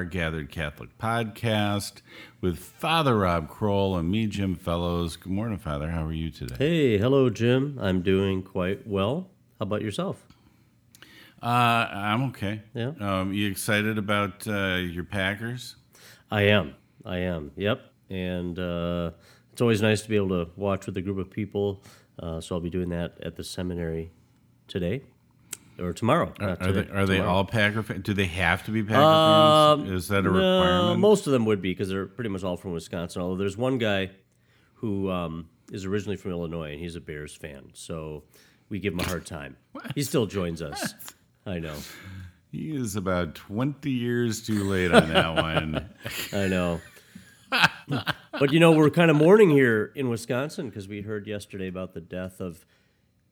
to the To Our Gathered Catholic podcast with Father Rob Kroll and me, Jim Fellows. Good morning, Father. How are you today? Hey, hello, Jim. I'm doing quite well. How about yourself? Uh, I'm okay. Yeah. Um, you excited about uh, your Packers? I am. I am. Yep. And uh, it's always nice to be able to watch with a group of people. Uh, so I'll be doing that at the seminary today or tomorrow. Are, are today, they, are they all Packer fans? Do they have to be Packer Um, fans? Is that a No, requirement? most of them would be because they're pretty much all from Wisconsin. Although there's one guy who um, is originally from Illinois and he's a Bears fan, so we give him a hard time. He still joins us. I know. he is about 20 years too late on that one. I know. but you know, we're kind of mourning here in Wisconsin because we heard yesterday about the death of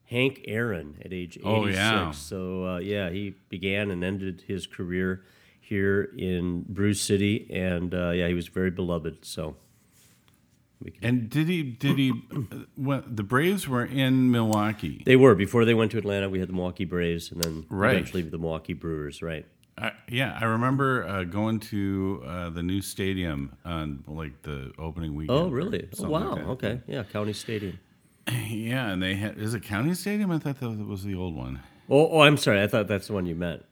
Hank Aaron at age 86. Oh, yeah. So, uh, yeah, he began and ended his career here in Brew City. And, uh, yeah, he was very beloved. So, And did he, did he, when the Braves were in Milwaukee? they were. Before they went to Atlanta, we had the Milwaukee Braves and then Right. eventually the Milwaukee Brewers, right? I, yeah, I remember uh, going to uh, the new stadium on like the opening weekend. Oh, really? Oh, wow. like okay. Yeah, County Stadium. Yeah, and they had is it County Stadium? I thought that was the old one. Oh, oh, I'm sorry. I thought that's the one you meant.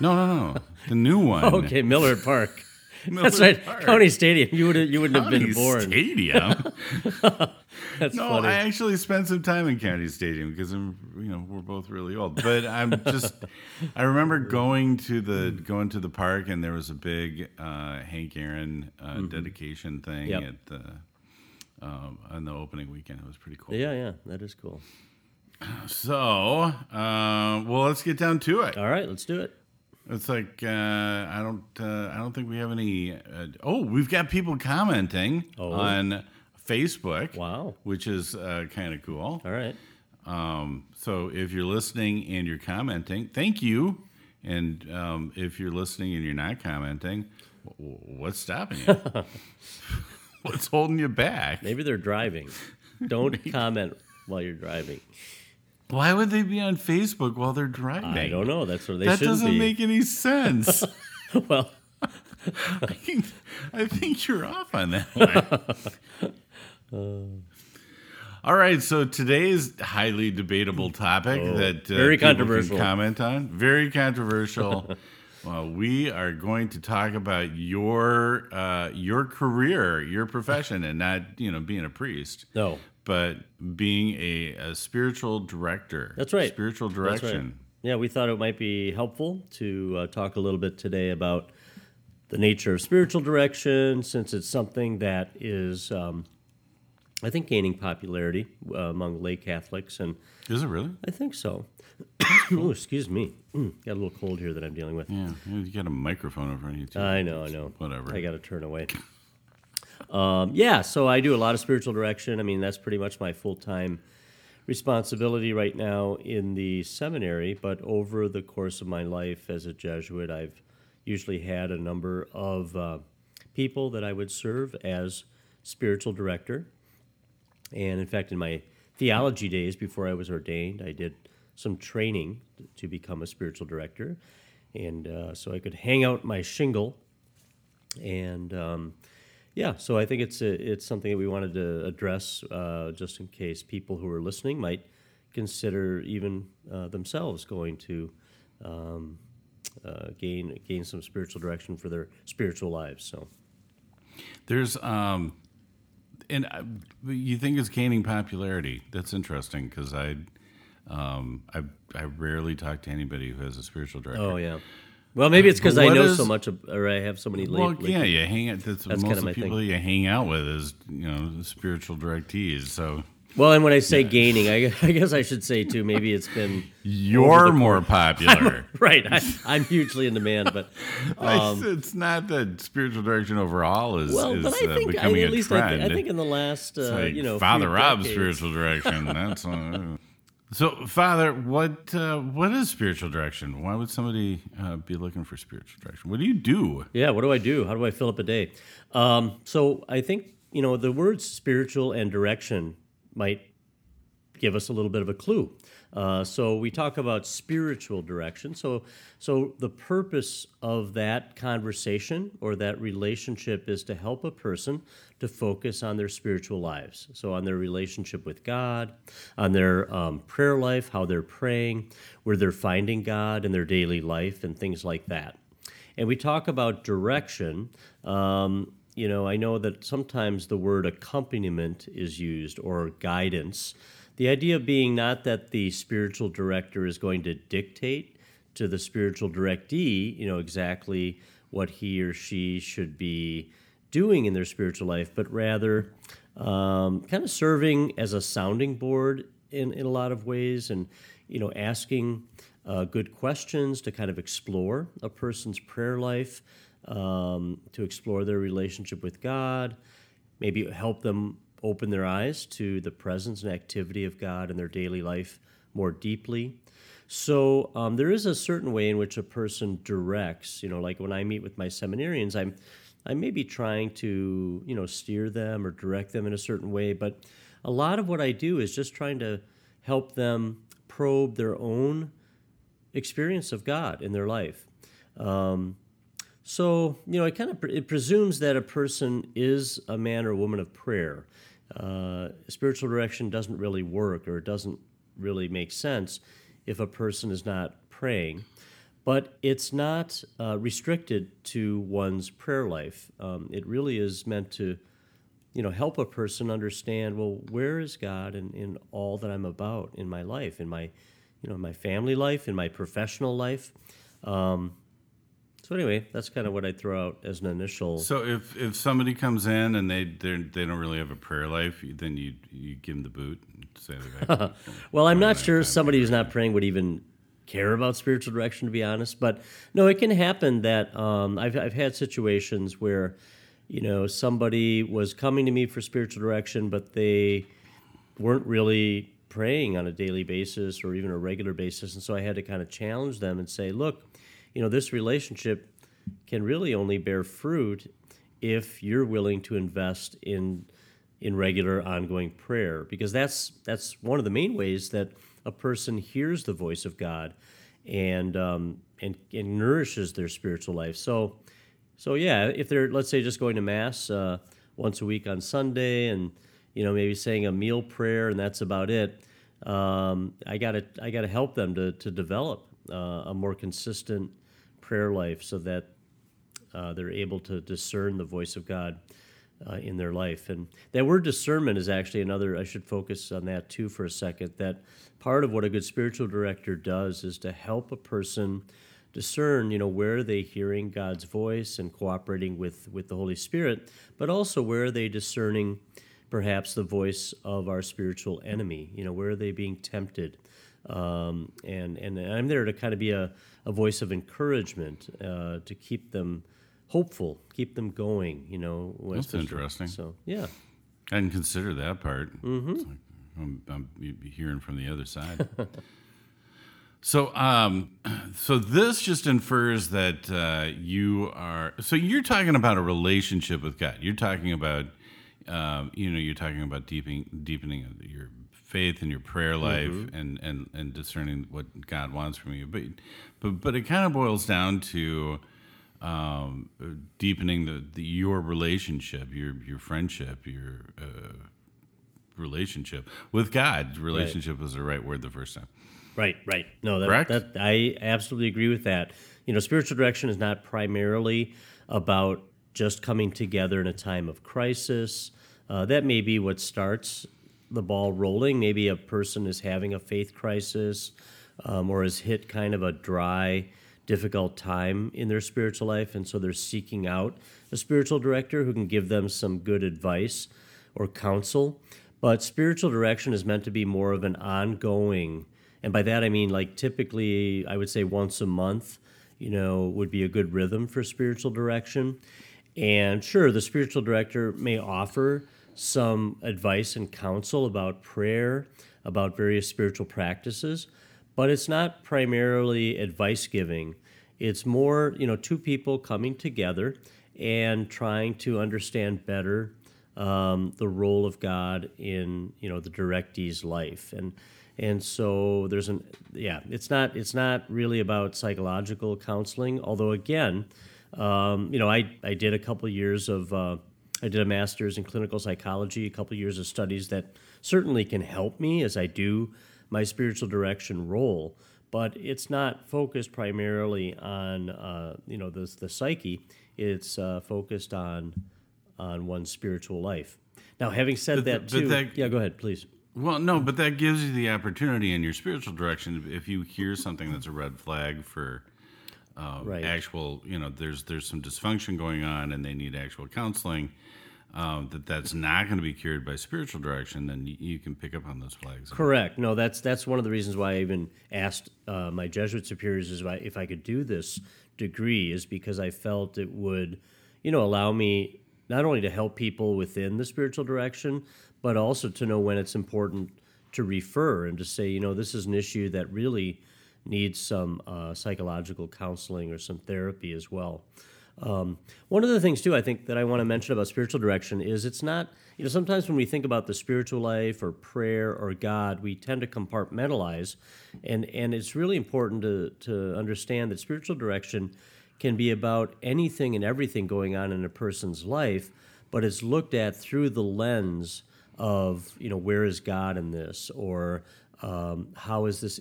No, no, no, the new one. Okay, Miller Park. Miller That's right, Park. County Stadium. You would you wouldn't have been born. Stadium. That's no, funny. I actually spent some time in County Stadium because I'm, you know, we're both really old. But I'm just, I remember going to the going to the park and there was a big uh, Hank Aaron uh, dedication thing Mm-hmm. Yep. at the um, on the opening weekend. It was pretty cool. Yeah, yeah, that is cool. So, uh, well, let's get down to it. All right, let's do it. It's like uh, I don't, uh, I don't think we have any. Uh, oh, we've got people commenting Oh. on Facebook. Wow. which is uh, kind of cool. All right. Um, so if you're listening and you're commenting, thank you. And um, if you're listening and you're not commenting, what's stopping you? what's holding you back? Maybe they're driving. Don't comment while you're driving. Why would they be on Facebook while they're driving? I don't know. That's where they That should doesn't be. make any sense. well, I think, I think you're off on that one. All right, so today's highly debatable topic that uh, Oh, very controversial. comment on, very controversial. Well, we are going to talk about your uh, your career, your profession, and not you know being a priest, no. but being a, a spiritual director. That's right. Spiritual That's right. direction. Yeah, we thought it might be helpful to uh, talk a little bit today about the nature of spiritual direction, since it's something that is, um, I think, gaining popularity uh, among lay Catholics, and Is it really? I think so. oh, excuse me. Mm, got a little cold here that I'm dealing with. Yeah, you got a microphone over on you too. I know, I know. Whatever. I got to turn away. Um, yeah, so I do a lot of spiritual direction. I mean, that's pretty much my full time responsibility right now in the seminary. But over the course of my life as a Jesuit, I've usually had a number of uh, people that I would serve as spiritual director. And in fact, in my theology days before I was ordained, I did some training to become a spiritual director. And uh, so I could hang out my shingle. And um, yeah, so I think it's a, it's something that we wanted to address uh, just in case people who are listening might consider even uh, themselves going to um, uh, gain gain some spiritual direction for their spiritual lives. So There's um, and I, you think it's gaining popularity. That's interesting because I, um, I I rarely talk to anybody who has a spiritual director. oh yeah, well maybe it's because I know is- so much, or I have so many. Well, late- yeah, you hang out. That's, That's most my the people thing. you hang out with is you know spiritual directees. So Well, and when I say gaining, I, I guess I should say too. Maybe it's been you're more popular. right. I, I'm hugely in demand, but it's, it's not that spiritual direction overall is, Um, well, is but I uh, think I, at least I, thi- I think in the last uh, like you know Father Rob's decades- spiritual direction. That's uh, so. Father, what uh, what is spiritual direction? Why would somebody uh, be looking for spiritual direction? What do you do? Yeah, what do I do? How do I fill up a day? Um, so I think you know the words spiritual and direction might give us a little bit of a clue. Uh, so we talk about spiritual direction. So, so the purpose of that conversation or that relationship is to help a person to focus on their spiritual lives. So on their relationship with God, on their um, prayer life, how they're praying, where they're finding God in their daily life, and things like that. And we talk about direction. Um, you know, I know that sometimes the word accompaniment is used or guidance. The idea being not that the spiritual director is going to dictate to the spiritual directee, you know, exactly what he or she should be doing in their spiritual life, but rather um, kind of serving as a sounding board in, in a lot of ways and, you know, asking uh, good questions to kind of explore a person's prayer life, um, to explore their relationship with God, maybe help them open their eyes to the presence and activity of God in their daily life more deeply. So um, there is a certain way in which a person directs. You know, like when I meet with my seminarians, I'm I may be trying to you know steer them or direct them in a certain way, but a lot of what I do is just trying to help them probe their own experience of God in their life. Um, so you know, it kind of it presumes that a person is a man or woman of prayer. Uh, spiritual direction doesn't really work or it doesn't really make sense if a person is not praying. But it's not uh, restricted to one's prayer life. Um, it really is meant to, you know, help a person understand. Well, where is God in, in all that I'm about in my life, in my, you know, my family life, in my professional life. Um, so anyway, that's kind of what I throw out as an initial. So if if somebody comes in and they they they don't really have a prayer life, then you you give them the boot and say that. well, I'm not sure somebody who's not praying would even care about spiritual direction, to be honest. But no, it can happen that um, I've I've had situations where, you know, somebody was coming to me for spiritual direction, but they weren't really praying on a daily basis or even a regular basis, and so I had to kind of challenge them and say, look you know, this relationship can really only bear fruit if you're willing to invest in in regular ongoing prayer because that's that's one of the main ways that a person hears the voice of God and um, and, and nourishes their spiritual life. So so yeah, if they're let's say just going to mass uh, once a week on Sunday and you know maybe saying a meal prayer and that's about it, um, I gotta I gotta help them to to develop uh, a more consistent prayer life so that uh, they're able to discern the voice of God uh, in their life. And that word discernment is actually another, I should focus on that too for a second. That part of what a good spiritual director does is to help a person discern, you know, where are they hearing God's voice and cooperating with, with the Holy Spirit, but also where are they discerning perhaps the voice of our spiritual enemy? You know, where are they being tempted? Um, and, and I'm there to kind of be a, a voice of encouragement uh, to keep them hopeful, keep them going. You know, that's interesting. So yeah, I didn't consider that part. Mm-hmm. Like I'm, I'm, hearing from the other side. so, um, so this just infers that uh, you are. So you're talking about a relationship with God. You're talking about, um, you know, you're talking about deepening, deepening your faith and your prayer life mm-hmm. and, and, and discerning what God wants from you. But but but it kind of boils down to um, deepening the, the, your relationship, your your friendship, your uh, relationship with God. Relationship right. was the right word the first time. Right, right. No, that, Correct? that I absolutely agree with that. You know, spiritual direction is not primarily about just coming together in a time of crisis. Uh, that may be what starts the ball rolling. Maybe a person is having a faith crisis um, or has hit kind of a dry, difficult time in their spiritual life, and so they're seeking out a spiritual director who can give them some good advice or counsel. But spiritual direction is meant to be more of an ongoing, and by that I mean like typically I would say once a month, you know, would be a good rhythm for spiritual direction. And sure, the spiritual director may offer some advice and counsel about prayer, about various spiritual practices, but it's not primarily advice giving. It's more, you know, two people coming together and trying to understand better um, the role of God in you know the directee's life, and and so there's an yeah, it's not it's not really about psychological counseling, although again, um, you know, I I did a couple years of uh, I did a master's in clinical psychology, a couple years of studies that certainly can help me as I do my spiritual direction role but it's not focused primarily on uh, you know the the psyche. It's uh, focused on on one's spiritual life. Now, having said But that but too, that- yeah, go ahead, please. Well, no, but that gives you the opportunity in your spiritual direction. If you hear something that's a red flag for uh, Right. actual, you know, there's there's some dysfunction going on, and they need actual counseling. Um, that that's not going to be cured by spiritual direction, then you, you can pick up on those flags. Correct. No, that's that's one of the reasons why I even asked uh, my Jesuit superiors is why if I could do this degree is because I felt it would, you know, allow me not only to help people within the spiritual direction, but also to know when it's important to refer and to say, you know, this is an issue that really needs some uh, psychological counseling or some therapy as well. Um, one of the things too, I think that I want to mention about spiritual direction is it's not, you know, sometimes when we think about the spiritual life or prayer or God, we tend to compartmentalize, and and it's really important to to understand that spiritual direction can be about anything and everything going on in a person's life, but it's looked at through the lens of you know where is God in this or um, how is this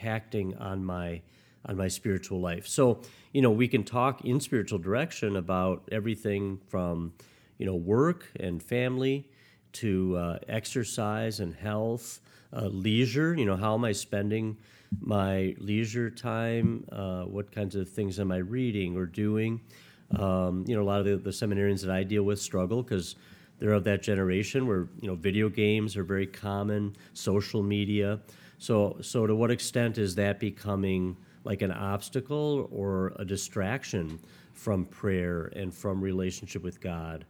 impacting on my on my spiritual life. So, you know, we can talk in spiritual direction about everything from, you know, work and family to uh, exercise and health, uh, leisure. You know, how am I spending my leisure time? Uh, what kinds of things am I reading or doing? Um, you know, a lot of the, the seminarians that I deal with struggle because they're of that generation where you know video games are very common, social media. So, so to what extent is that becoming like an obstacle or a distraction from prayer and from relationship with God?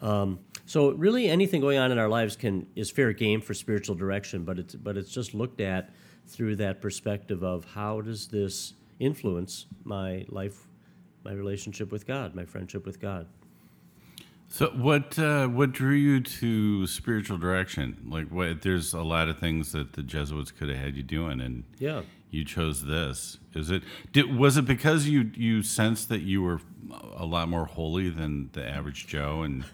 Um, so, really, anything going on in our lives can is fair game for spiritual direction, but it's but it's just looked at through that perspective of how does this influence my life, my relationship with God, my friendship with God. So what uh, what drew you to spiritual direction? Like, what? There's a lot of things that the Jesuits could have had you doing, and Yeah. you chose this. Is it? Did, was it because you you sensed that you were a lot more holy than the average Joe, and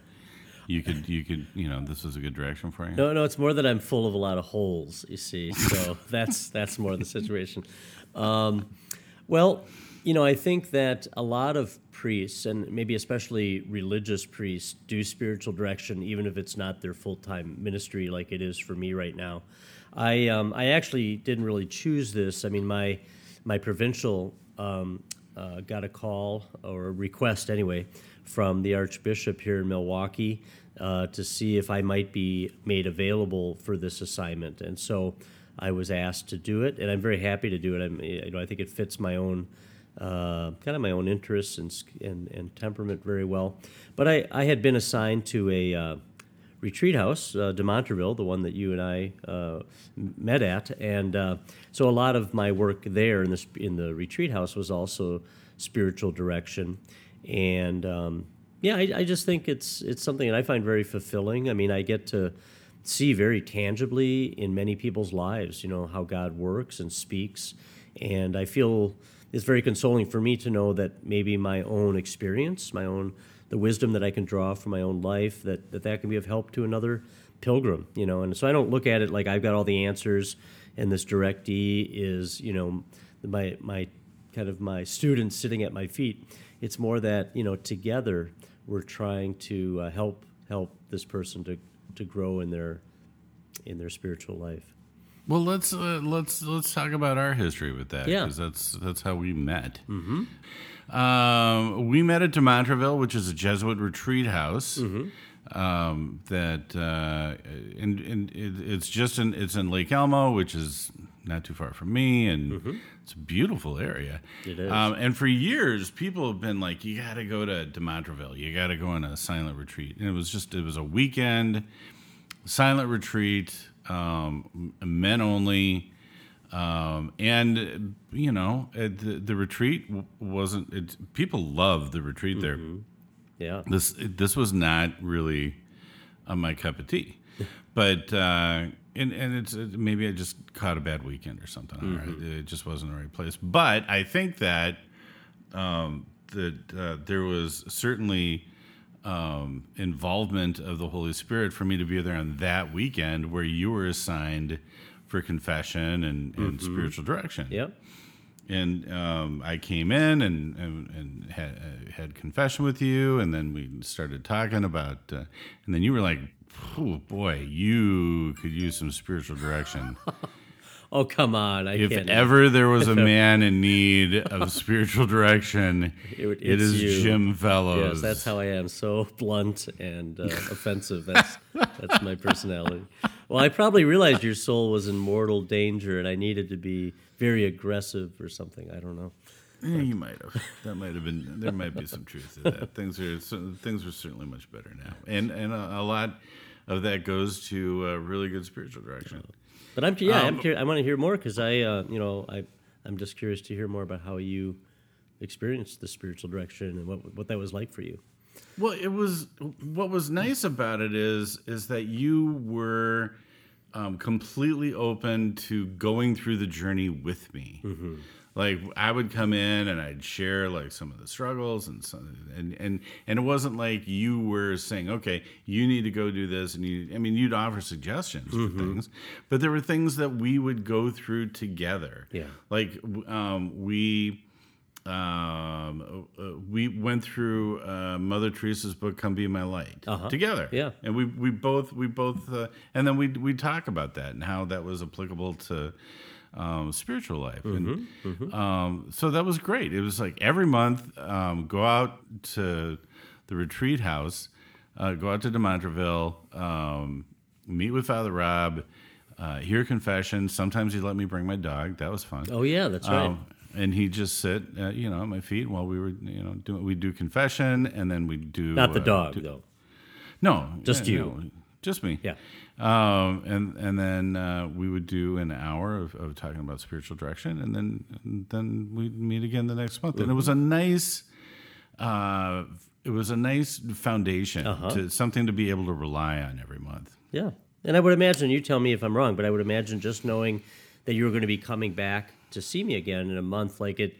you could you could you know this was a good direction for you? No, no, it's more that I'm full of a lot of holes. You see, so that's that's more the situation. Um, well, you know, I think that a lot of priests, and maybe especially religious priests, do spiritual direction, even if it's not their full time ministry, like it is for me right now. I um, I actually didn't really choose this. I mean, my my provincial um, uh, got a call or a request anyway from the Archbishop here in Milwaukee uh, to see if I might be made available for this assignment, and so I was asked to do it, and I'm very happy to do it. I'm, you know, I think it fits my own uh, kind of my own interests and, and and temperament very well. But I, I had been assigned to a uh, retreat house, uh, Demontreville, the one that you and I uh, met at, and uh, so a lot of my work there in the in the retreat house was also spiritual direction, and um, yeah, I, I just think it's it's something that I find very fulfilling. I mean, I get to see very tangibly in many people's lives, you know, how God works and speaks, and I feel it's very consoling for me to know that maybe my own experience, my own the wisdom that I can draw from my own life, that that, that can be of help to another pilgrim, you know. And so I don't look at it like I've got all the answers, and this directee is, you know, my my kind of my students sitting at my feet. It's more that you know together we're trying to uh, help help this person to to grow in their in their spiritual life. Well, let's uh, let's let's talk about our history with that. Yeah. because that's that's how we met. Mm-hmm. Um, we met at De Montreville, which is a Jesuit retreat house. Um, that uh, and, and it, it's just in it's in Lake Elmo, which is not too far from me, and it's a beautiful area. It is. Um, and for years, people have been like, "You got to go to De Montreville. You got to go on a silent retreat." And it was just it was a weekend silent retreat, um, men only, um, and you know the, the retreat wasn't. It, people loved the retreat there. Yeah. This this was not really uh, my cup of tea. but uh, and and it's maybe I just caught a bad weekend or something. Mm-hmm. it just wasn't the right place. But I think that um, that uh, there was certainly um, involvement of the Holy Spirit for me to be there on that weekend where you were assigned for confession and, and spiritual direction. Yep. And um, I came in and, and, and had, uh, had confession with you, and then we started talking about, uh, and then you were like, oh boy, you could use some spiritual direction. Oh come on! I if can't. ever there was a man in need of spiritual direction, It it's you. Jim Fellows. Yes, that's how I am. So blunt and uh, offensive. That's that's my personality. Well, I probably realized your soul was in mortal danger, and I needed to be very aggressive or something. I don't know. Yeah, you might have. That might have been. There might be some truth to that. Things are things are certainly much better now, and and a, a lot of that goes to uh, really good spiritual direction. But I'm yeah, I'm Um, curious. I want to hear more because I, uh, you know, I I'm just curious to hear more about how you experienced the spiritual direction and what what that was like for you. Well, it was what was nice about it is is that you were um, completely open to going through the journey with me. Like I would come in and I'd share like some of the struggles and some, and and and it wasn't like you were saying, okay, you need to go do this, and you. I mean, you'd offer suggestions for things, but there were things that we would go through together. Yeah. like um, we um, uh, we went through uh, Mother Teresa's book "Come Be My Light" Uh-huh. together. Yeah. and we we both we both uh, and then we we talk about that and how that was applicable to um, spiritual life. And Um, so that was great. It was like every month, um, go out to the retreat house, uh, go out to Demontreville, um, meet with Father Rob. Uh, hear confession. Sometimes he let me bring my dog. That was fun. Oh yeah, that's right. Um, and he'd just sit, uh, you know, at my feet while we were, you know, doing. We do confession, and then we do Not the uh, dog do- though. no, Just yeah, you. no, just me. Yeah. Um, and and then uh, we would do an hour of, of talking about spiritual direction, and then and then we'd meet again the next month, and it was a nice. Uh, it was a nice foundation Uh-huh. to something to be able to rely on every month. Yeah. And I would imagine, you tell me if I'm wrong, but I would imagine just knowing that you were going to be coming back to see me again in a month, like it,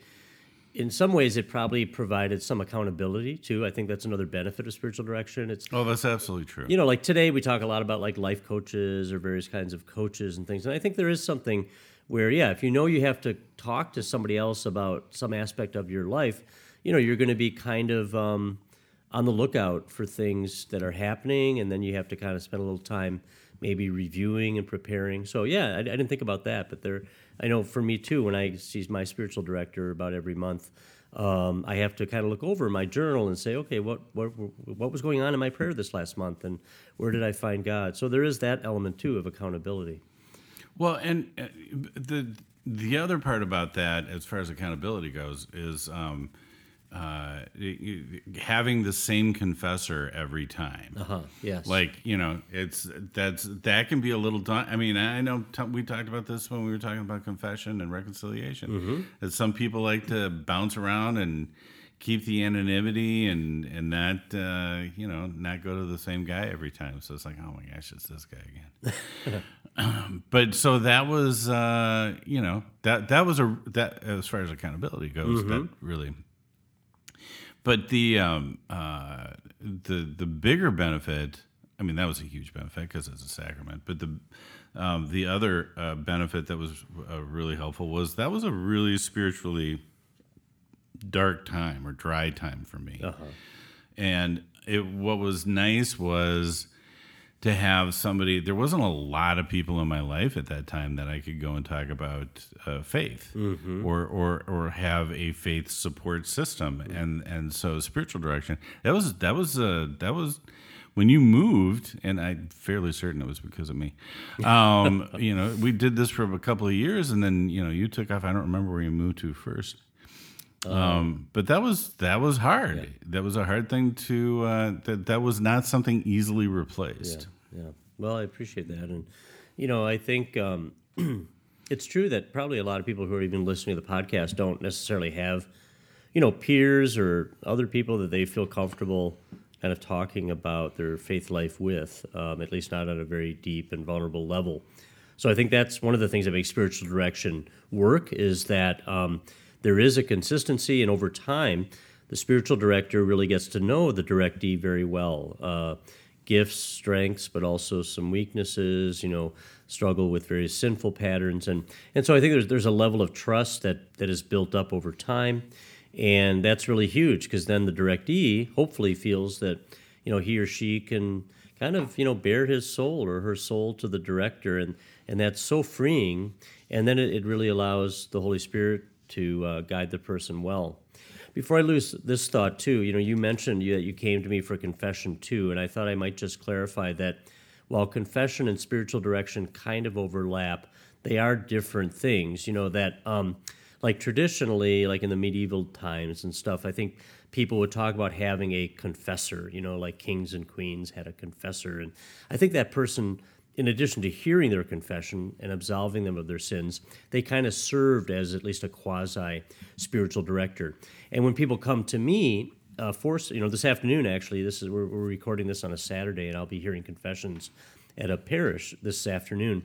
in some ways, it probably provided some accountability too. I think that's another benefit of spiritual direction. It's, Oh, that's absolutely true. you know, like today we talk a lot about like life coaches or various kinds of coaches and things. And I think there is something where, yeah, if you know you have to talk to somebody else about some aspect of your life, you know, you're going to be kind of um, on the lookout for things that are happening. And then you have to kind of spend a little time maybe reviewing and preparing. So, yeah, I, I didn't think about that. But there, I know for me too, when I see my spiritual director about every month, um, I have to kind of look over my journal and say, okay, what, what what was going on in my prayer this last month, and where did I find God? So there is that element too of accountability. Well, and uh, the the other part about that, as far as accountability goes, is um, uh, having the same confessor every time. Uh huh. Yes. Like you know, it's that's that can be a little. Daun- I mean, I know t- we talked about this when we were talking about confession and reconciliation. That some people like to bounce around and keep the anonymity and and not uh, you know not go to the same guy every time. So it's like, oh my gosh, it's this guy again. Um, but so that was uh, you know that that was a that as far as accountability goes, that really but the um, uh, the the bigger benefit, I mean, that was a huge benefit because it's a sacrament. But the um, the other uh, benefit that was uh, really helpful was that was a really spiritually dark time or dry time for me. And it what was nice was to have somebody. There wasn't a lot of people in my life at that time that I could go and talk about uh, faith or, or or have a faith support system. And and so spiritual direction. That was that was uh, that was. When you moved, and I'm fairly certain it was because of me, um, you know, we did this for a couple of years, and then you know, you took off. I don't remember where you moved to first. Um, but that was that was hard. That was a hard thing to. Uh, that that was not something easily replaced. Yeah, yeah. Well, I appreciate that, and you know, I think um, it's true that probably a lot of people who are even listening to the podcast don't necessarily have, you know, peers or other people that they feel comfortable kind of talking about their faith life with, um, at least not on a very deep and vulnerable level. So I think that's one of the things that makes spiritual direction work is that um, there is a consistency, and over time, the spiritual director really gets to know the directee very well. Uh, gifts, strengths, but also some weaknesses, you know, struggle with various sinful patterns. And, and so I think there's, there's a level of trust that, that is built up over time. And that's really huge because then the directee hopefully feels that, you know, he or she can kind of, you know, bare his soul or her soul to the director. And, and that's so freeing. And then it, it really allows the Holy Spirit to uh, guide the person well. Before I lose this thought too, you know, you mentioned that you came to me for confession too, and I thought I might just clarify that while confession and spiritual direction kind of overlap, they are different things. You know that, um, like traditionally, like in the medieval times and stuff, I think people would talk about having a confessor. You know, like kings and queens had a confessor, and I think that person in addition to hearing their confession and absolving them of their sins, they kind of served as at least a quasi spiritual director. And when people come to me, uh, you know, this afternoon actually, this is we're, we're recording this on a Saturday, and I'll be hearing confessions at a parish this afternoon.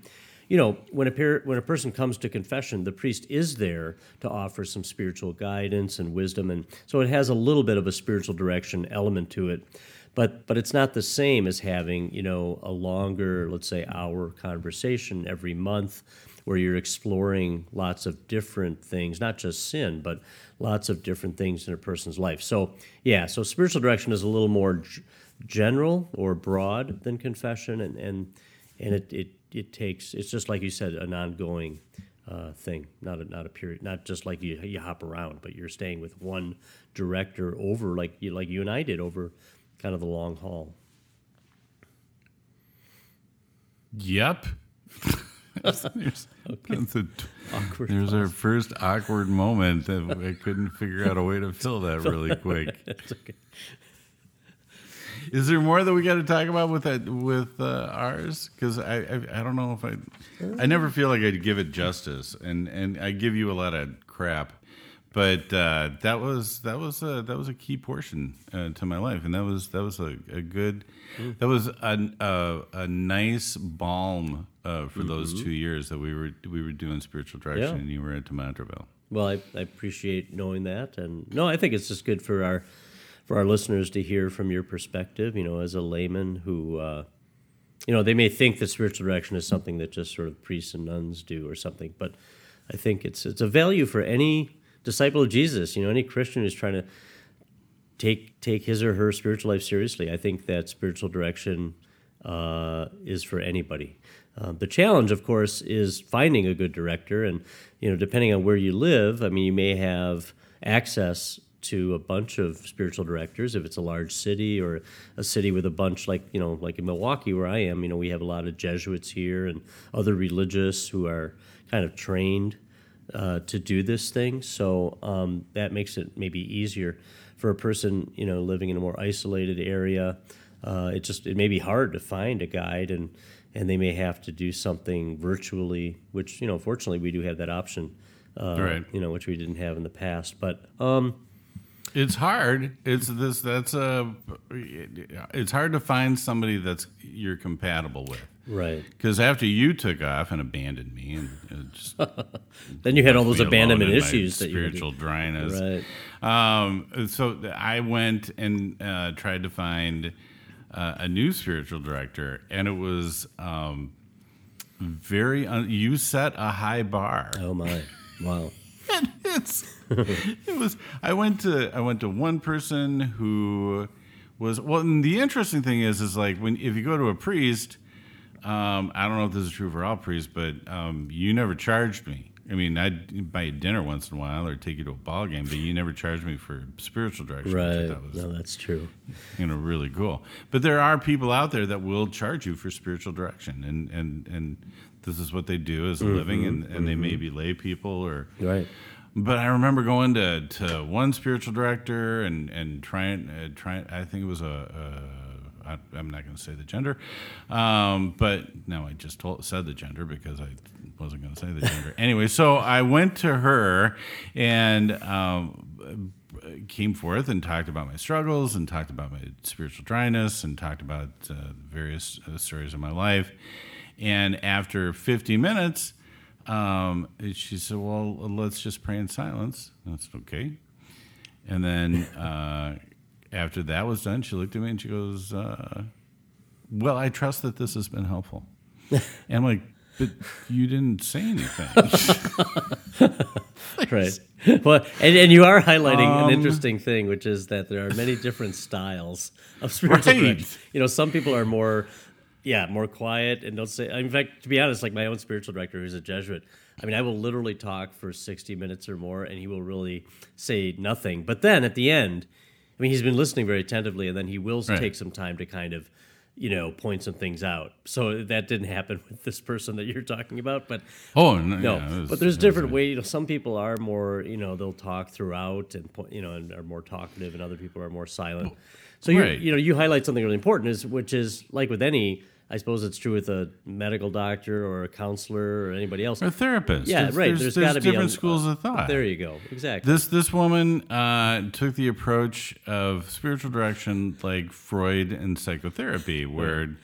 You know, when a par- when a person comes to confession, the priest is there to offer some spiritual guidance and wisdom, and so it has a little bit of a spiritual direction element to it but but it's not the same as having you know a longer let's say hour conversation every month where you're exploring lots of different things not just sin but lots of different things in a person's life. So yeah so spiritual direction is a little more g- general or broad than confession and and and it, it it takes it's just like you said an ongoing uh, thing, not a, not a period, not just like you you hop around, but you're staying with one director over like you like you and I did over kind of the long haul. Yep. there's, Okay. that's a- Awkward. there's our first awkward moment that I couldn't figure out a way to fill that really quick. It's okay. Is there more that we got to talk about with that with uh, ours? Because I, I I don't know if I I never feel like I'd give it justice, and and I give you a lot of crap, but uh, that was that was a that was a key portion uh, to my life, and that was that was a, a good that was a, a a nice balm uh, for those two years that we were we were doing spiritual direction, Yeah. and you were into Demontreville. Well, I, I appreciate knowing that, and no, I think it's just good for our for our listeners to hear from your perspective. You know, as a layman who, uh, you know, they may think that spiritual direction is something that just sort of priests and nuns do or something, but I think it's it's a value for any disciple of Jesus. You know, any Christian who's trying to take take his or her spiritual life seriously. I think that spiritual direction uh, is for anybody. Um, the challenge, of course, is finding a good director, and you know, depending on where you live, I mean, you may have access to a bunch of spiritual directors if it's a large city or a city with a bunch like you know like in milwaukee where i am you know we have a lot of jesuits here and other religious who are kind of trained uh, to do this thing. So um, that makes it maybe easier for a person, you know, living in a more isolated area. Uh, it just it may be hard to find a guide, and and they may have to do something virtually, which you know, fortunately, we do have that option. Uh, Right. You know, which we didn't have in the past, but um, It's hard. It's this. That's a. It's hard to find somebody that's you're compatible with. Right. Because after you took off and abandoned me, and just Then you had all those abandonment issues that spiritual dryness. Right. Um, so I went and uh, tried to find uh, a new spiritual director, and it was um, very. Un- you set a high bar. Oh my! Wow. it's it was I went to I went to one person who was well and the interesting thing is is like when if you go to a priest um, I don't know if this is true for all priests but um, you never charged me I mean I'd buy you dinner once in a while or take you to a ball game but you never charged me for spiritual direction Right. thought was No, that's true. you know really cool but there are people out there that will charge you for spiritual direction and and and this is what they do as a living and, and they may be lay people or Right. but I remember going to, to one spiritual director and and trying uh, trying. I think it was a. a I, I'm not going to say the gender, um, but no, I just told, said the gender because I wasn't going to say the gender anyway. So I went to her and um, came forth and talked about my struggles and talked about my spiritual dryness and talked about uh, various uh, stories of my life. And after 50 minutes, um, she said, "Well, let's just pray in silence." That's okay. And then uh, after that was done, she looked at me and she goes, uh, "Well, I trust that this has been helpful." and I'm like, "But you didn't say anything." right. Well, and, and you are highlighting Um, an interesting thing, which is that there are many different styles of spiritual Right. direction. You know, some people are more, yeah, more quiet and don't say. In fact, to be honest, like my own spiritual director, who's a Jesuit, I mean, I will literally talk for sixty minutes or more, and he will really say nothing. But then at the end, I mean, he's been listening very attentively, and then he will Right. take some time to kind of. You know, point some things out. So that didn't happen with this person that you're talking about, but oh no, no, yeah, was- but there's different ways. You know, some people are more, you know, they'll talk throughout and you know, and are more talkative, and other people are more silent. So you you know, you highlight something really important is which is like with any. I suppose it's true with a medical doctor or a counselor or anybody else. or a therapist. Yeah, There's- right. There's, There's, got to be different a- schools of thought. There you go. Exactly. This this woman uh, took the approach of spiritual direction like Freud and psychotherapy, where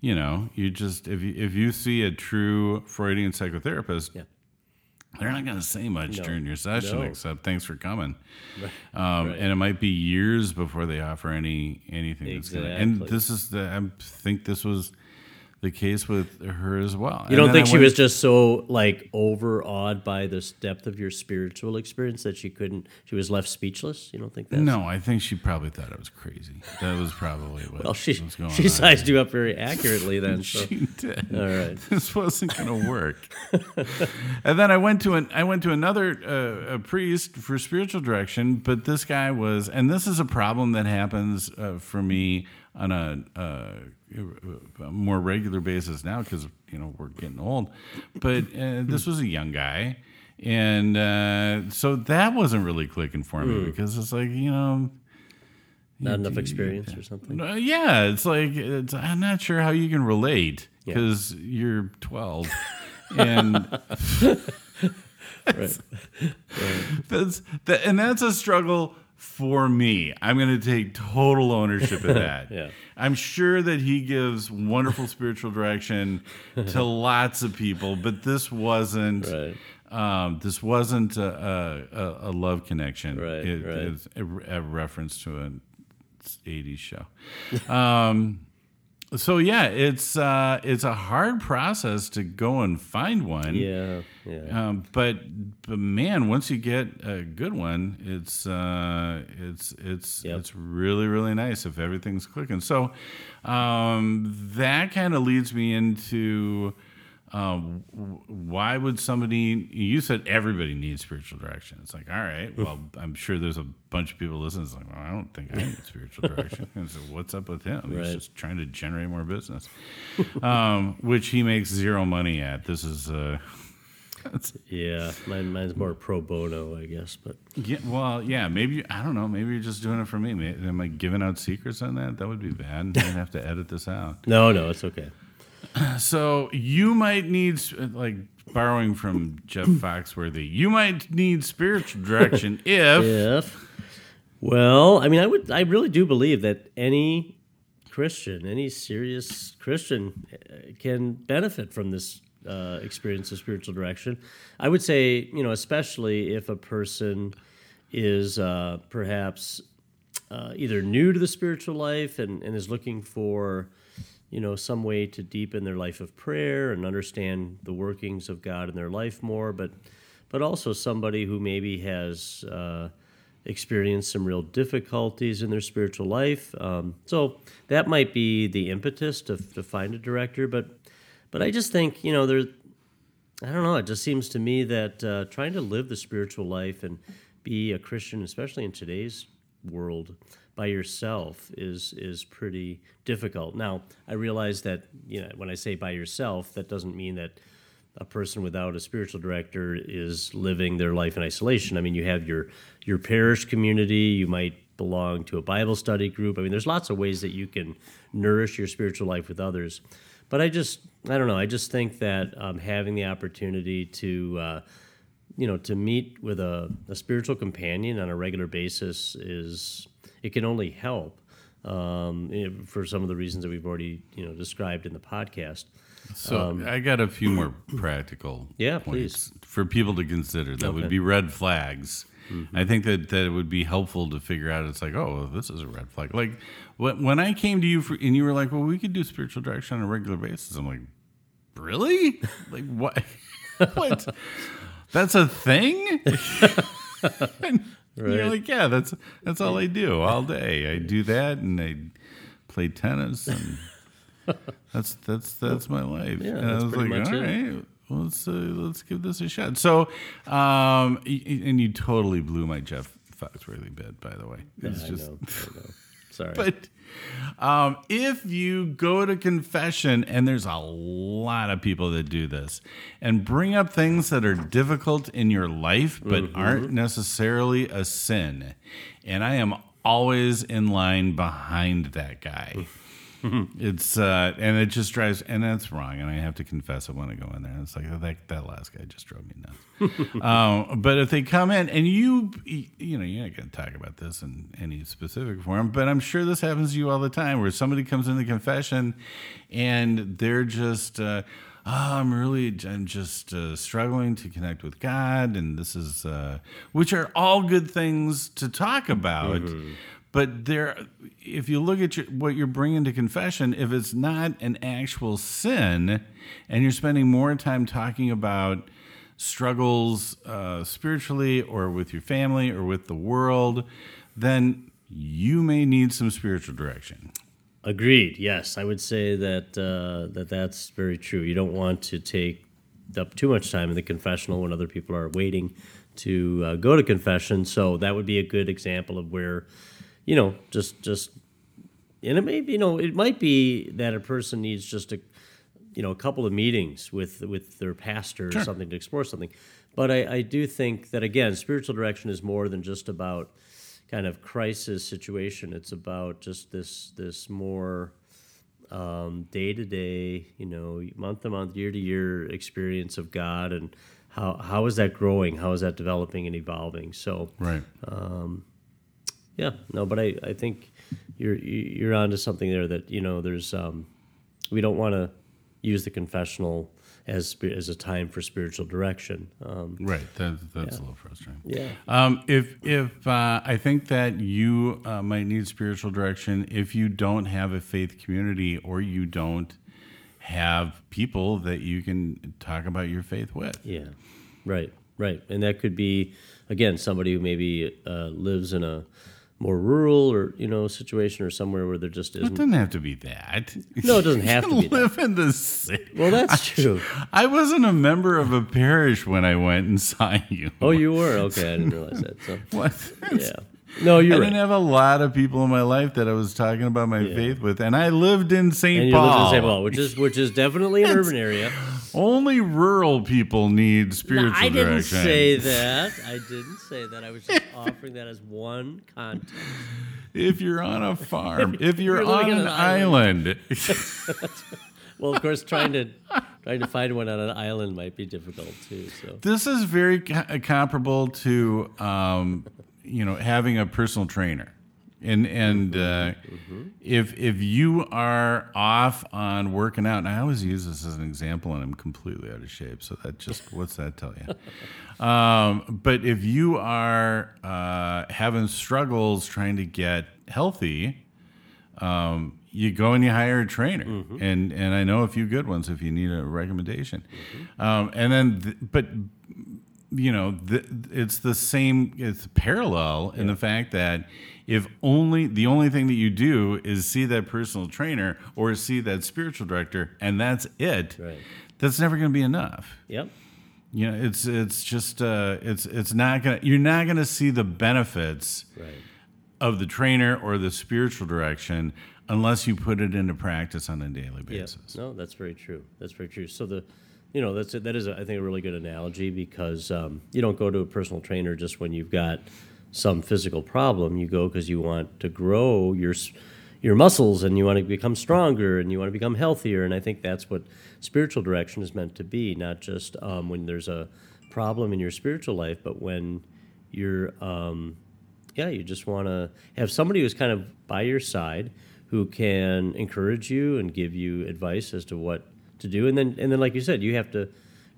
you know you just if you, if you see a true Freudian psychotherapist, Yeah. they're not going to say much No. during your session No. except thanks for coming. Um, And it might be years before they offer any anything. That's gonna, and this is the I think this was the case with her as well. You don't think she was just so like overawed by this depth of your spiritual experience that she couldn't? She was left speechless. You don't think that? No, I think she probably thought I was crazy. That was probably what Well, she was going on. she on. sized you up very accurately then. So. She did. All right. This wasn't going to work. and then I went to an I went to another uh, a priest for spiritual direction, but this guy was, and this is a problem that happens uh, for me on a, uh, a more regular basis now because you know we're getting old. But uh, this was a young guy. And uh, so that wasn't really clicking for me because it's like, you know, Not enough experience or something. uh, yeah, it's like it's, I'm not sure how you can relate Yeah. because you're 12, and Right. that's that, and that's a struggle for me. I'm going to take total ownership of that. Yeah. I'm sure that he gives wonderful spiritual direction to lots of people, but this wasn't. Right. Um, this wasn't a, a, a love connection. Right, It- right. It's a, a reference to an 80s show. Um, so yeah, it's uh, it's a hard process to go and find one. Yeah. Yeah. Um, but but man, once you get a good one, it's uh, it's it's Yep. it's really really nice if everything's clicking. So um, that kind of leads me into um, why would somebody? You said everybody needs spiritual direction. It's like all right, well, I'm sure there's a bunch of people listening. It's like well, I don't think I need spiritual direction. And so what's up with him? He's just trying to generate more business, um, which he makes zero money at. This is. Uh, Yeah. Mine, mine's more pro bono, I guess. But Yeah, well, yeah, maybe I don't know. Maybe you're just doing it for me. Am I giving out secrets on that? That would be bad. I'd have to edit this out. no, no, it's okay. So you might need, like, borrowing from Jeff Foxworthy. You might need spiritual direction if If well, I mean, I would, I really do believe that any Christian, any serious Christian, uh, can benefit from this uh, experience of spiritual direction. I would say, you know, especially if a person is uh, perhaps uh, either new to the spiritual life and, and is looking for, you know, some way to deepen their life of prayer and understand the workings of God in their life more, but but also somebody who maybe has uh, experienced some real difficulties in their spiritual life. Um, so that might be the impetus to, to find a director, but but I just think you know there. I don't know. It just seems to me that uh, trying to live the spiritual life and be a Christian, especially in today's world, by yourself is is pretty difficult. Now, I realize that you know when I say by yourself, that doesn't mean that a person without a spiritual director is living their life in isolation. I mean, you have your your parish community. You might belong to a Bible study group. I mean, there's lots of ways that you can nourish your spiritual life with others. But I just, I don't know. I just think that um, having the opportunity to uh, you know, to meet with a, a spiritual companion on a regular basis is it can only help um, eh, for some of the reasons that we've already you know described in the podcast. So I got a few more practical Um, Yeah, points for people to consider that would be red flags. I think that, that it would be helpful to figure out. It's like, oh, this is a red flag. Like when, when I came to you for, and you were like, well, we could do spiritual direction on a regular basis. I'm like, really? like what? what? That's a thing? And You're like, yeah, that's that's all I do all day. I do that and I play tennis and that's that's that's my life. Yeah, and I that's was pretty like, much all it. right, let's uh, let's give this a shot. So, um, and you totally blew my Jeff Foxworthy bit, by the way. It's I just, know, I know. Sorry. but um, if you go to confession, and there's a lot of people that do this, and bring up things that are difficult in your life but Mm-hmm. aren't necessarily a sin, and I am always in line behind that guy. It's uh, and it just drives, and that's wrong. And I have to confess it when I go in there. It's like that that last guy just drove me nuts. um, but if they come in and you, you know, you're not going to talk about this in any specific form, but I'm sure this happens to you all the time, where somebody comes into confession, and they're just. Uh, Oh, I'm really, I'm just uh, struggling to connect with God, and this is, uh, which are all good things to talk about. But there, if you look at your, what you're bringing to confession, if it's not an actual sin, and you're spending more time talking about struggles uh, spiritually or with your family or with the world, then you may need some spiritual direction. Agreed. Yes, I would say that uh, that that's very true. You don't want to take up too much time in the confessional when other people are waiting to uh, go to confession. So that would be a good example of where, you know, just just and it may be, you know it might be that a person needs just a you know a couple of meetings with with their pastor or something to explore something. But I, I do think that again, spiritual direction is more than just about kind of crisis situation. It's about just this this more day to day, you know, month to month, year to year experience of God and how how is that growing? How is that developing and evolving? So Right. Um, yeah, no, but I, I think you're you're onto something there that you know there's um, we don't want to use the confessional as as a time for spiritual direction. Um, Right. That, that's a little frustrating. yeah, Um, if if uh, I think that you uh, might need spiritual direction if you don't have a faith community or you don't have people that you can talk about your faith with. yeah, right, right, and that could be again somebody who maybe uh, lives in a more rural or you know situation or somewhere where there just isn't. It doesn't have to be that. No, it doesn't have to be that. live in the city. Well, that's true. I wasn't a member of a parish when I went and saw you. Oh, you were okay. I didn't realize that. So What? yeah, no, you're didn't have a lot of people in my life that I was talking about my Yeah. faith with, and I lived in St. Paul. live in St. Paul, which is which is definitely an urban area. Only rural people need spiritual No, I didn't direction. say that. I didn't say that. I was just offering that as one context. If you're on a farm, if you're, You're on an an island, Well, of course, trying to trying to find one on an island might be difficult too. So this is very co- comparable to, um, you know, having a personal trainer. And and uh, if if you are off on working out, and I always use this as an example, and I'm completely out of shape, so that just what's that tell you? um, but if you are uh, having struggles trying to get healthy, um, you go and you hire a trainer, and and I know a few good ones if you need a recommendation, um, and then th- but you know th- it's the same it's parallel in the fact that if only the only thing that you do is see that personal trainer or see that spiritual director and that's it Right. that's never going to be enough yep, you know it's it's just uh, it's it's not gonna you're not gonna see the benefits right. of the trainer or the spiritual direction unless you put it into practice on a daily Yeah. basis. No, that's very true. That's very true. So the, you know, that's that is I think a really good analogy because um, you don't go to a personal trainer just when you've got some physical problem. You go because you want to grow your your muscles and you want to become stronger and you want to become healthier. And I think that's what spiritual direction is meant to be, not just um, when there's a problem in your spiritual life, but when you're, um, yeah, you just want to have somebody who's kind of by your side who can encourage you and give you advice as to what to do, and then and then like you said, you have to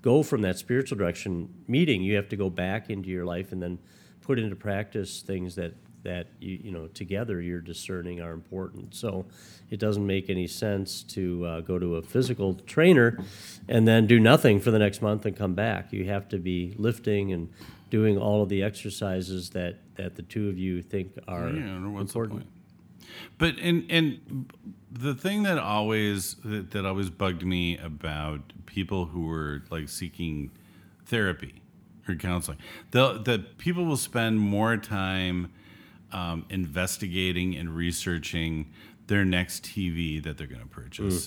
go from that spiritual direction meeting. You have to go back into your life and then put into practice things that that you you know together you're discerning are important. So it doesn't make any sense to uh, go to a physical trainer and then do nothing for the next month and come back. You have to be lifting and doing all of the exercises that that the two of you think are Yeah, what's the important. point? But and and the thing that always that, that always bugged me about people who were like seeking therapy or counseling, the the people will spend more time um, investigating and researching their next TV that they're going to purchase.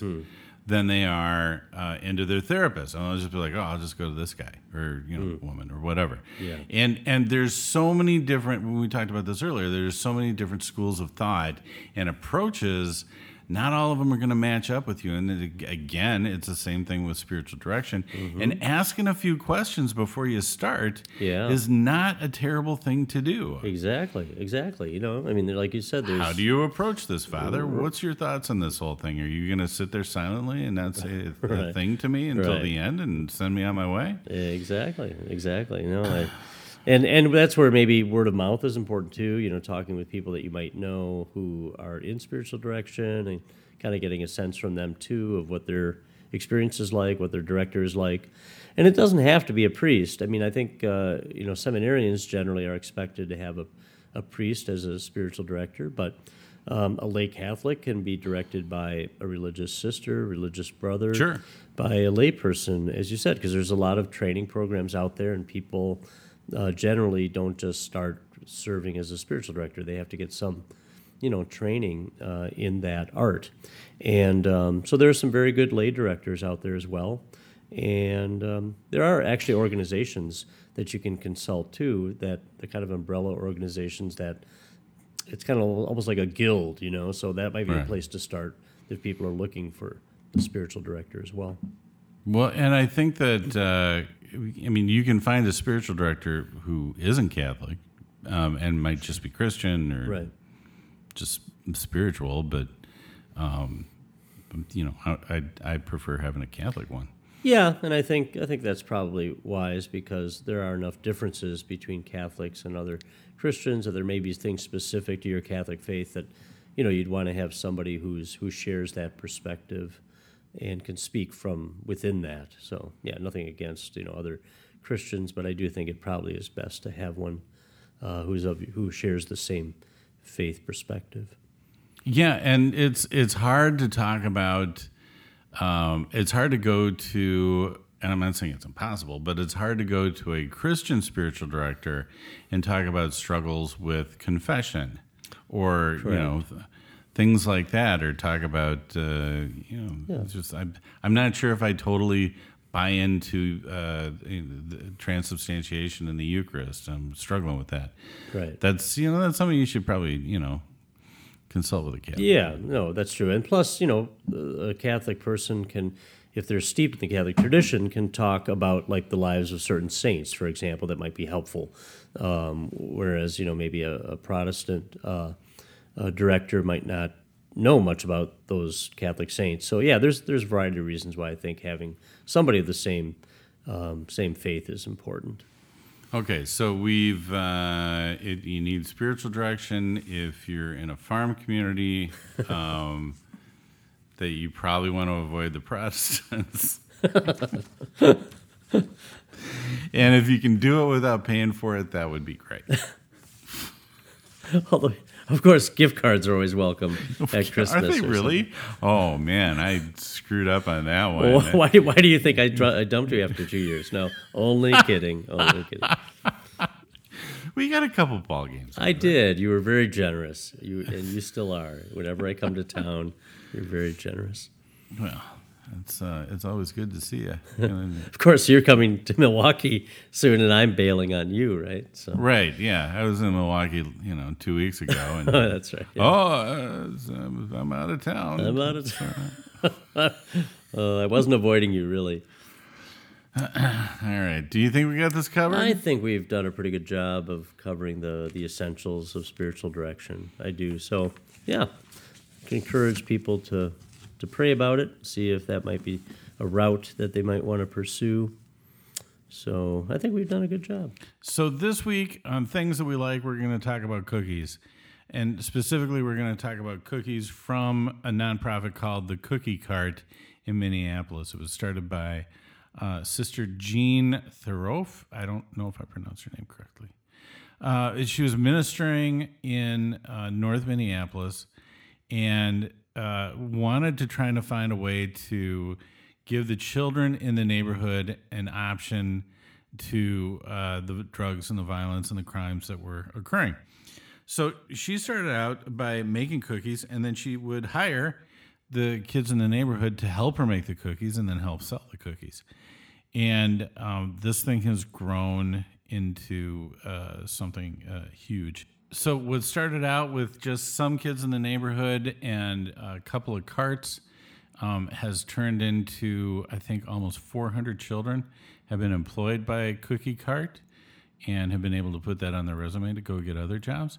Than they are uh, into their therapist, and I'll just be like, "Oh, I'll just go to this guy or you know, woman or whatever." Yeah. And and there's so many different when we talked about this earlier, there's so many different schools of thought and approaches. Not all of them are going to match up with you. And ag- again, it's the same thing with spiritual direction. Mm-hmm. And asking a few questions before you start Yeah. is not a terrible thing to do. Exactly, exactly. You know, I mean, like you said, there's How do you approach this, Father? Mm-hmm. What's your thoughts on this whole thing? Are you going to sit there silently and not say a, a thing to me until Right. the end and send me on my way? Exactly, exactly. You know, I, and and that's where maybe word of mouth is important too. You know, talking with people that you might know who are in spiritual direction and kind of getting a sense from them too of what their experience is like, what their director is like. And it doesn't have to be a priest. I mean, I think uh, you know seminarians generally are expected to have a, a priest as a spiritual director, but um, a lay Catholic can be directed by a religious sister, religious brother, Sure. by a layperson, as you said, because there's a lot of training programs out there, and people uh, generally don't just start serving as a spiritual director. They have to get some, you know, training uh, in that art. And um, so there are some very good lay directors out there as well. And um, there are actually organizations that you can consult too, that the kind of umbrella organizations that it's kind of almost like a guild, you know. So that might be a place to start if people are looking for the spiritual director as well. Well, and I think that uh, I mean you can find a spiritual director who isn't Catholic um, and might just be Christian or Right. just spiritual, but um, you know I, I I prefer having a Catholic one. Yeah, and I think I think that's probably wise because there are enough differences between Catholics and other Christians, or there may be things specific to your Catholic faith that you know you'd want to have somebody who's who shares that perspective and can speak from within that. So yeah, nothing against you know other Christians, but I do think it probably is best to have one uh, who's of who shares the same faith perspective. Yeah, and it's it's hard to talk about. Um, it's hard to go to, and I'm not saying it's impossible, but it's hard to go to a Christian spiritual director and talk about struggles with confession, or you know, things like that, or talk about uh, you know, it's just I'm I'm not sure if I totally buy into uh, the transubstantiation in the Eucharist. I'm struggling with that. Right. That's you know that's something you should probably you know consult with a Catholic. Yeah, no, that's true. And plus, you know, a Catholic person can, if they're steeped in the Catholic tradition, can talk about like the lives of certain saints, for example, that might be helpful. Um, whereas, you know, maybe a, a Protestant uh, uh director might not know much about those Catholic saints. So yeah, there's there's a variety of reasons why I think having somebody of the same um, same faith is important. Okay, so we've uh, it, you need spiritual direction if you're in a farm community. Um, that you probably want to avoid the Protestants. and if you can do it without paying for it, that would be great. Although, of course, gift cards are always welcome at Christmas. Are they really? Oh man, I screwed up on that one. Well, why, why do you think I, dr- I dumped you after two years? No, only kidding. Only kidding. we got a couple ball games. I did. You were very generous. You and you still are. Whenever I come to town, you're very generous. Well, it's uh, it's always good to see you. Of course, you're coming to Milwaukee soon, and I'm bailing on you, right? So right? Yeah, I was in Milwaukee, you know, two weeks ago, and oh, that's right. Yeah. Oh, uh, I'm out of town. I'm out of town. uh, I wasn't avoiding you, really. All right. Do you think we got this covered? I think we've done a pretty good job of covering the the essentials of spiritual direction. I do. So, yeah, I can encourage people to to pray about it, see if that might be a route that they might want to pursue. So, I think we've done a good job. So this week on things that we like, we're going to talk about cookies, and specifically, we're going to talk about cookies from a nonprofit called the Cookie Cart in Minneapolis. It was started by uh, Sister Jean Thuerauf. I don't know if I pronounced her name correctly. Uh, she was ministering in uh, North Minneapolis and uh, wanted to try to find a way to give the children in the neighborhood an option to uh, the drugs and the violence and the crimes that were occurring. So she started out by making cookies, and then she would hire the kids in the neighborhood to help her make the cookies and then help sell the cookies. And um, this thing has grown into uh, something uh, huge. So, what started out with just some kids in the neighborhood and a couple of carts um, has turned into, I think, almost 400 children have been employed by Cookie Cart and have been able to put that on their resume to go get other jobs.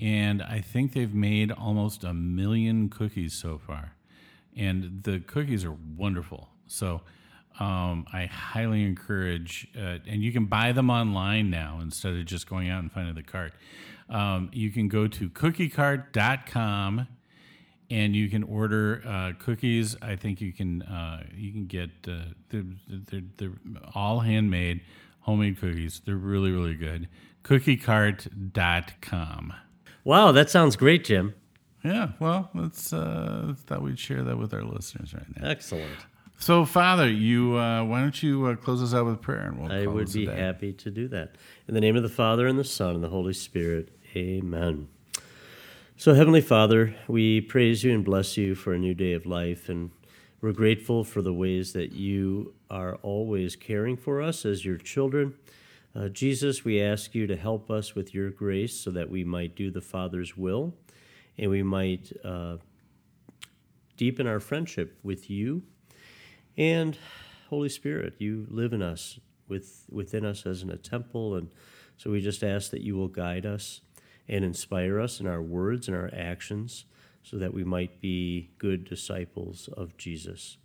And I think they've made almost a million cookies so far. And the cookies are wonderful. So um, I highly encourage, uh, and you can buy them online now instead of just going out and finding the cart. Um, you can go to cookiecart.com and you can order uh, cookies. I think you can uh, you can get uh, they're, they're, they're all handmade, homemade cookies. They're really really good. Cookiecart.com. Wow, that sounds great, Jim. Yeah, well, let's uh, thought we'd share that with our listeners right now. Excellent. So, Father, you uh, why don't you uh, close us out with prayer, and we'll I would be happy to do that. In the name of the Father, and the Son, and the Holy Spirit. Amen. So, Heavenly Father, we praise you and bless you for a new day of life, and we're grateful for the ways that you are always caring for us as your children. Uh, Jesus, we ask you to help us with your grace so that we might do the Father's will and we might uh, deepen our friendship with you and Holy Spirit, you live in us, with, within us as in a temple. And so we just ask that you will guide us and inspire us in our words and our actions so that we might be good disciples of Jesus.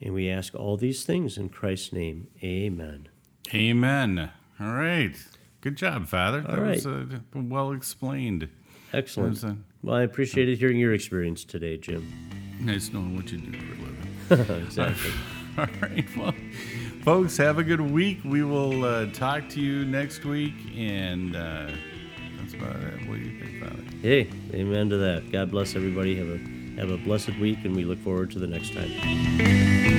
And we ask all these things in Christ's name. Amen. Amen. All right. Good job, Father. that All was uh, well explained. Excellent. Was, uh, Well, I appreciated hearing your experience today, Jim. nice knowing what you do for a living. exactly. All right. Well, folks, have a good week. We will uh, talk to you next week, and uh, about it. You Father? Hey, amen to that. God bless everybody. Have a have a blessed week, and we look forward to the next time.